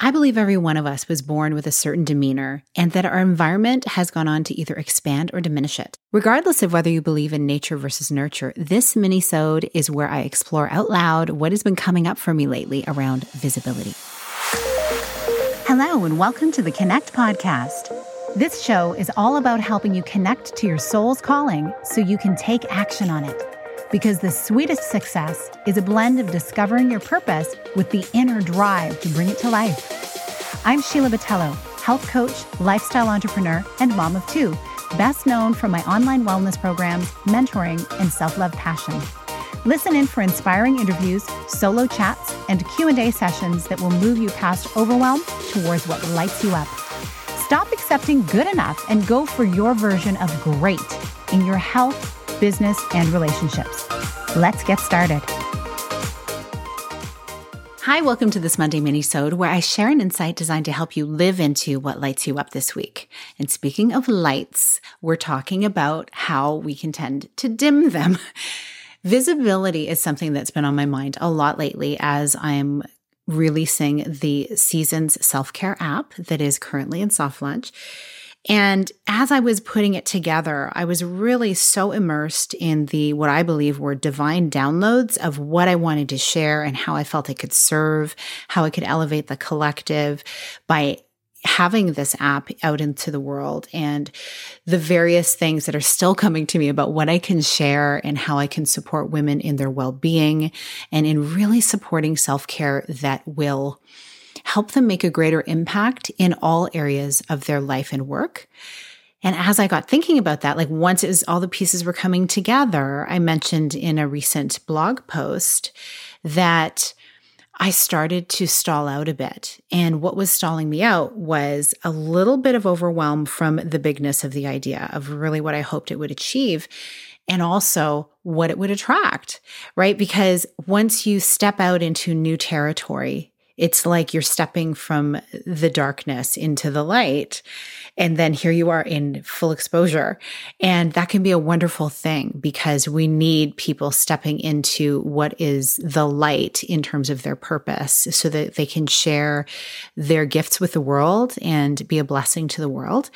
I believe every one of us was born with a certain demeanor and that our environment has gone on to either expand or diminish it. Regardless of whether you believe in nature versus nurture, this mini-sode is where I explore out loud what has been coming up for me lately around visibility. Hello and welcome to the Connect podcast. This show is all about helping you connect to your soul's calling so you can take action on it because the sweetest success is a blend of discovering your purpose with the inner drive to bring it to life. I'm Sheila Botelho, health coach, lifestyle entrepreneur, and mom of two, best known for my online wellness programs, mentoring, and self-love passion. Listen in for inspiring interviews, solo chats, and Q&A sessions that will move you past overwhelm towards what lights you up. Stop accepting good enough and go for your version of great in your health business, and relationships. Let's get started. Hi, welcome to this Monday mini-sode where I share an insight designed to help you live into what lights you up this week. And speaking of lights, we're talking about how we can tend to dim them. Visibility is something that's been on my mind a lot lately as I'm releasing the Seasons self-care app that is currently in soft launch. And as I was putting it together, I was really so immersed in the what I believe were divine downloads of what I wanted to share and how I felt I could serve, how I could elevate the collective by having this app out into the world and the various things that are still coming to me about what I can share and how I can support women in their well-being and in really supporting self-care that will help them make a greater impact in all areas of their life and work. And as I got thinking about that, like once it was all the pieces were coming together, I mentioned in a recent blog post that I started to stall out a bit. And what was stalling me out was a little bit of overwhelm from the bigness of the idea of really what I hoped it would achieve and also what it would attract, right? Because once you step out into new territory, it's like you're stepping from the darkness into the light. And then here you are in full exposure. And that can be a wonderful thing because we need people stepping into what is the light in terms of their purpose so that they can share their gifts with the world and be a blessing to the world.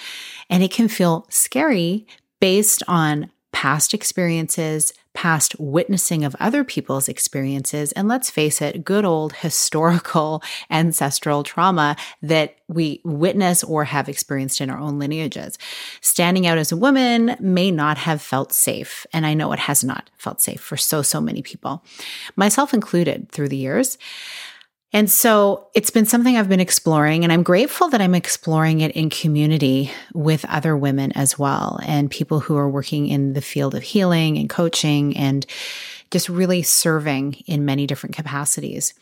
And it can feel scary based on past experiences, past witnessing of other people's experiences, and let's face it, good old historical ancestral trauma that we witness or have experienced in our own lineages. Standing out as a woman may not have felt safe, and I know it has not felt safe for so, so many people, myself included through the years. And so it's been something I've been exploring, and I'm grateful that I'm exploring it in community with other women as well, and people who are working in the field of healing and coaching and just really serving in many different capacities.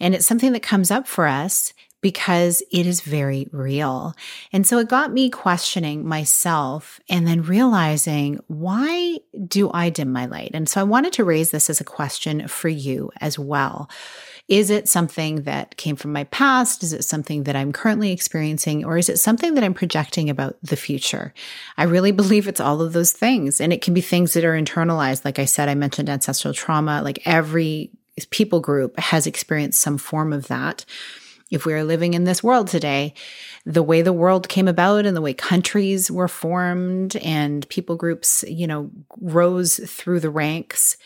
And it's something that comes up for us because it is very real. And so it got me questioning myself and then realizing why do I dim my light? And so I wanted to raise this as a question for you as well. Is it something that came from my past? Is it something that I'm currently experiencing? Or is it something that I'm projecting about the future? I really believe it's all of those things. And it can be things that are internalized. Like I said, I mentioned ancestral trauma. Like every people group has experienced some form of that. If we are living in this world today, the way the world came about and the way countries were formed and people groups, you know, rose through the ranks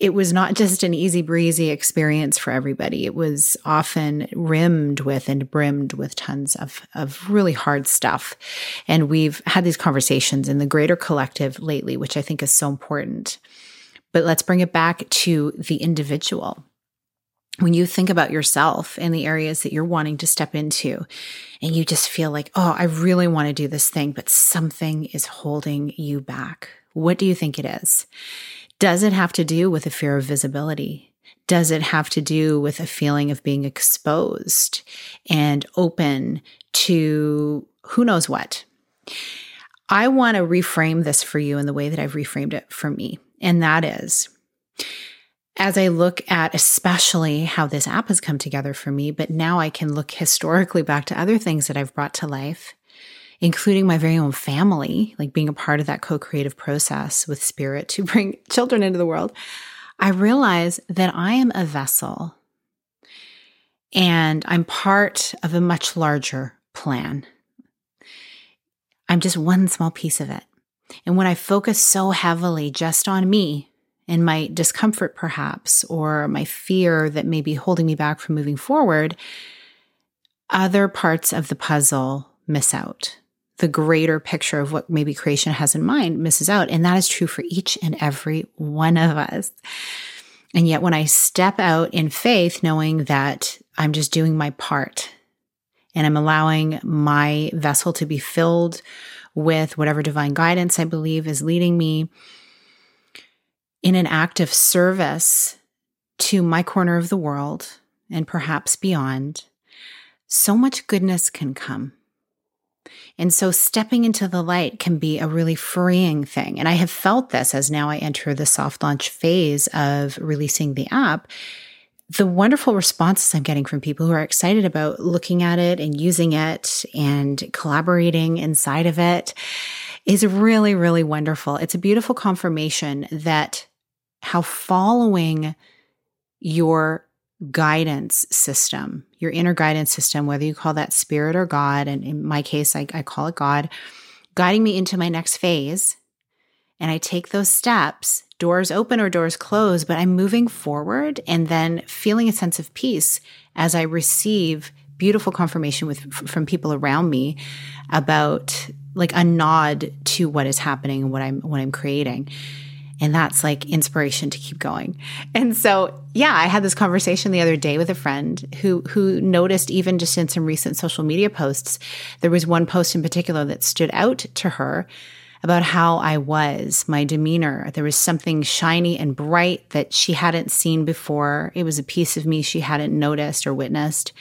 it was not just an easy breezy experience for everybody. It was often rimmed with and brimmed with tons of, of really hard stuff. And we've had these conversations in the greater collective lately, which I think is so important. But let's bring it back to the individual. When you think about yourself and the areas that you're wanting to step into, and you just feel like, oh, I really want to do this thing, but something is holding you back. What do you think it is? Does it have to do with a fear of visibility? Does it have to do with a feeling of being exposed and open to who knows what? I want to reframe this for you in the way that I've reframed it for me. And that is, as I look at especially how this app has come together for me, but now I can look historically back to other things that I've brought to life including my very own family, like being a part of that co creative process with spirit to bring children into the world, I realize that I am a vessel. And I'm part of a much larger plan. I'm just one small piece of it. And when I focus so heavily just on me and my discomfort, perhaps, or my fear that may be holding me back from moving forward, other parts of the puzzle miss out. The greater picture of what maybe creation has in mind misses out. And that is true for each and every one of us. And yet, when I step out in faith, knowing that I'm just doing my part and I'm allowing my vessel to be filled with whatever divine guidance I believe is leading me in an act of service to my corner of the world and perhaps beyond, so much goodness can come. And so stepping into the light can be a really freeing thing. And I have felt this as now I enter the soft launch phase of releasing the app the wonderful responses I'm getting from people who are excited about looking at it and using it and collaborating inside of it is really, really wonderful. It's a beautiful confirmation that how following your guidance system, your inner guidance system, whether you call that spirit or God, and in my case, I, I call it God, guiding me into my next phase and I take those steps, doors open or doors close, but I'm moving forward and then feeling a sense of peace as I receive beautiful confirmation with from people around me about like a nod to what is happening and what I'm what I'm creating. And that's like inspiration to keep going. And so, yeah, I had this conversation the other day with a friend who who noticed even just in some recent social media posts, there was one post in particular that stood out to her about how I was, my demeanor. There was something shiny and bright that she hadn't seen before. It was a piece of me she hadn't noticed or witnessed.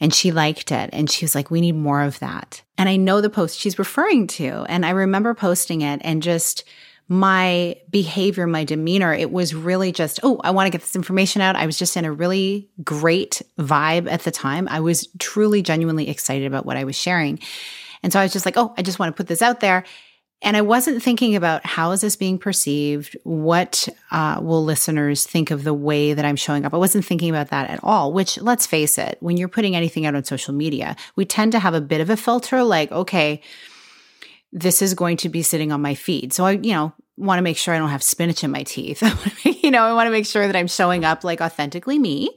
And she liked it. And she was like, we need more of that. And I know the post she's referring to. And I remember posting it and just my behavior, my demeanor, it was really just, oh, I want to get this information out. I was just in a really great vibe at the time. I was truly, genuinely excited about what I was sharing. And so I was just like, oh, I just want to put this out there. And I wasn't thinking about how is this being perceived? What uh, will listeners think of the way that I'm showing up? I wasn't thinking about that at all, which let's face it, when you're putting anything out on social media, we tend to have a bit of a filter like, okay, this is going to be sitting on my feed. So I, you know, want to make sure I don't have spinach in my teeth. you know, I want to make sure that I'm showing up like authentically me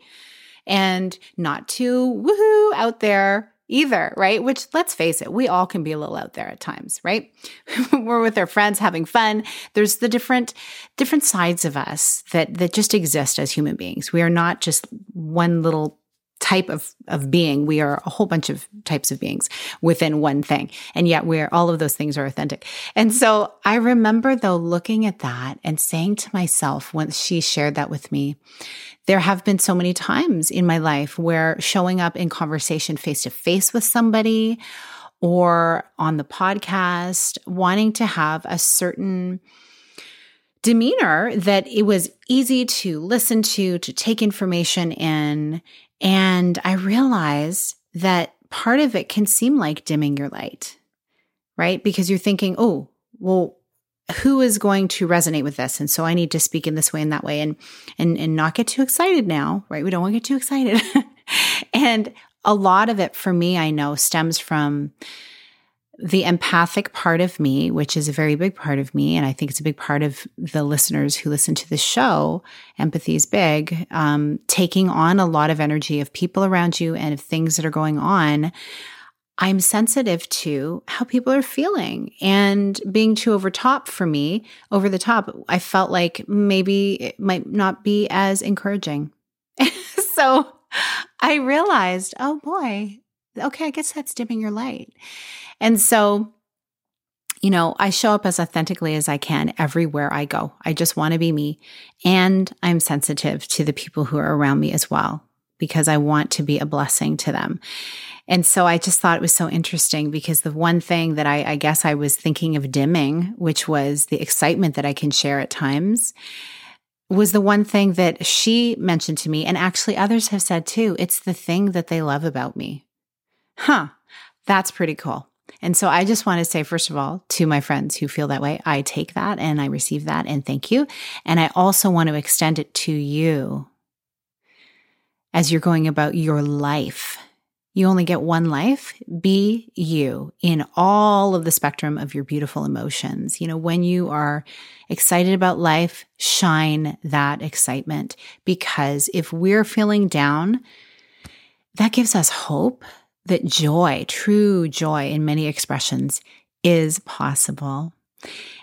and not too woohoo out there either, right? Which let's face it, we all can be a little out there at times, right? We're with our friends having fun. There's the different different sides of us that that just exist as human beings. We are not just one little type of, of being. We are a whole bunch of types of beings within one thing. And yet we're all of those things are authentic. And so I remember though looking at that and saying to myself once she shared that with me, there have been so many times in my life where showing up in conversation face to face with somebody or on the podcast, wanting to have a certain demeanor that it was easy to listen to, to take information in. And I realize that part of it can seem like dimming your light, right? Because you're thinking, oh, well, who is going to resonate with this? And so i need to speak in this way and that way and and and not get too excited now right? We don't want to get too excited. And a lot of it for me i know stems from the empathic part of me which is a very big part of me and i think it's a big part of the listeners who listen to the show empathy is big um, taking on a lot of energy of people around you and of things that are going on I'm sensitive to how people are feeling and being too over top for me, over the top, I felt like maybe it might not be as encouraging. so I realized, oh boy, okay, I guess that's dimming your light. And so, you know, I show up as authentically as I can everywhere I go. I just want to be me. And I'm sensitive to the people who are around me as well because I want to be a blessing to them. And so I just thought it was so interesting because the one thing that I, I guess I was thinking of dimming, which was the excitement that I can share at times, was the one thing that she mentioned to me. And actually, others have said too it's the thing that they love about me. Huh, that's pretty cool. And so I just want to say, first of all, to my friends who feel that way, I take that and I receive that and thank you. And I also want to extend it to you as you're going about your life. You only get one life. Be you in all of the spectrum of your beautiful emotions. You know, when you are excited about life, shine that excitement because if we're feeling down, that gives us hope that joy, true joy in many expressions, is possible.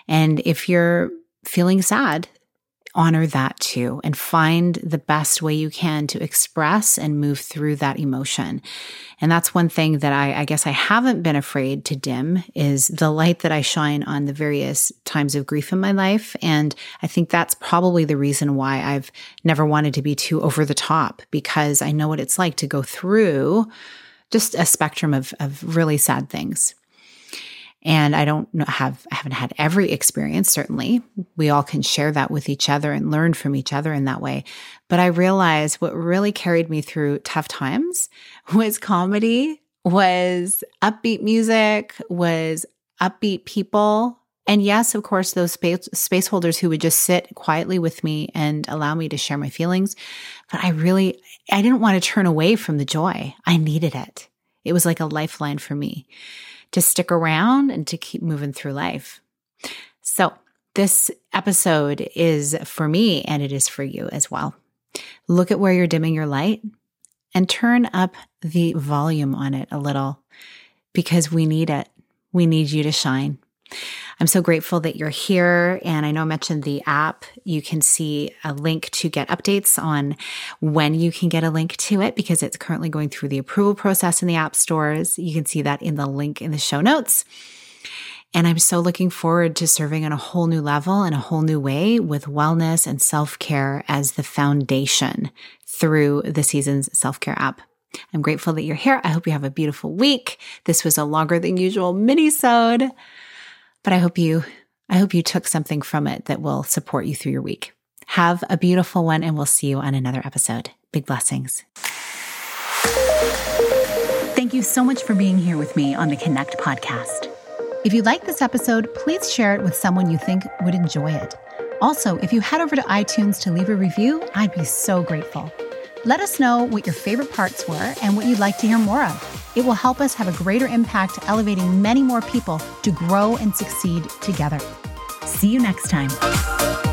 And if you're feeling sad, honor that too and find the best way you can to express and move through that emotion. And that's one thing that I, I, guess I haven't been afraid to dim is the light that I shine on the various times of grief in my life. And I think that's probably the reason why I've never wanted to be too over the top because I know what it's like to go through just a spectrum of, of really sad things. And I don't have, I haven't had every experience, certainly. We all can share that with each other and learn from each other in that way. But I realized what really carried me through tough times was comedy, was upbeat music, was upbeat people. And yes, of course, those space, space holders who would just sit quietly with me and allow me to share my feelings. But I really, I didn't want to turn away from the joy. I needed it. It was like a lifeline for me to stick around and to keep moving through life. So, this episode is for me and it is for you as well. Look at where you're dimming your light and turn up the volume on it a little because we need it. We need you to shine. I'm so grateful that you're here. And I know I mentioned the app. You can see a link to get updates on when you can get a link to it because it's currently going through the approval process in the app stores. You can see that in the link in the show notes. And I'm so looking forward to serving on a whole new level and a whole new way with wellness and self care as the foundation through the season's self care app. I'm grateful that you're here. I hope you have a beautiful week. This was a longer than usual mini-sode. But I hope you, I hope you took something from it that will support you through your week. Have a beautiful one and we'll see you on another episode. Big blessings. Thank you so much for being here with me on the Connect podcast. If you like this episode, please share it with someone you think would enjoy it. Also, if you head over to iTunes to leave a review, I'd be so grateful. Let us know what your favorite parts were and what you'd like to hear more of. It will help us have a greater impact, elevating many more people to grow and succeed together. See you next time.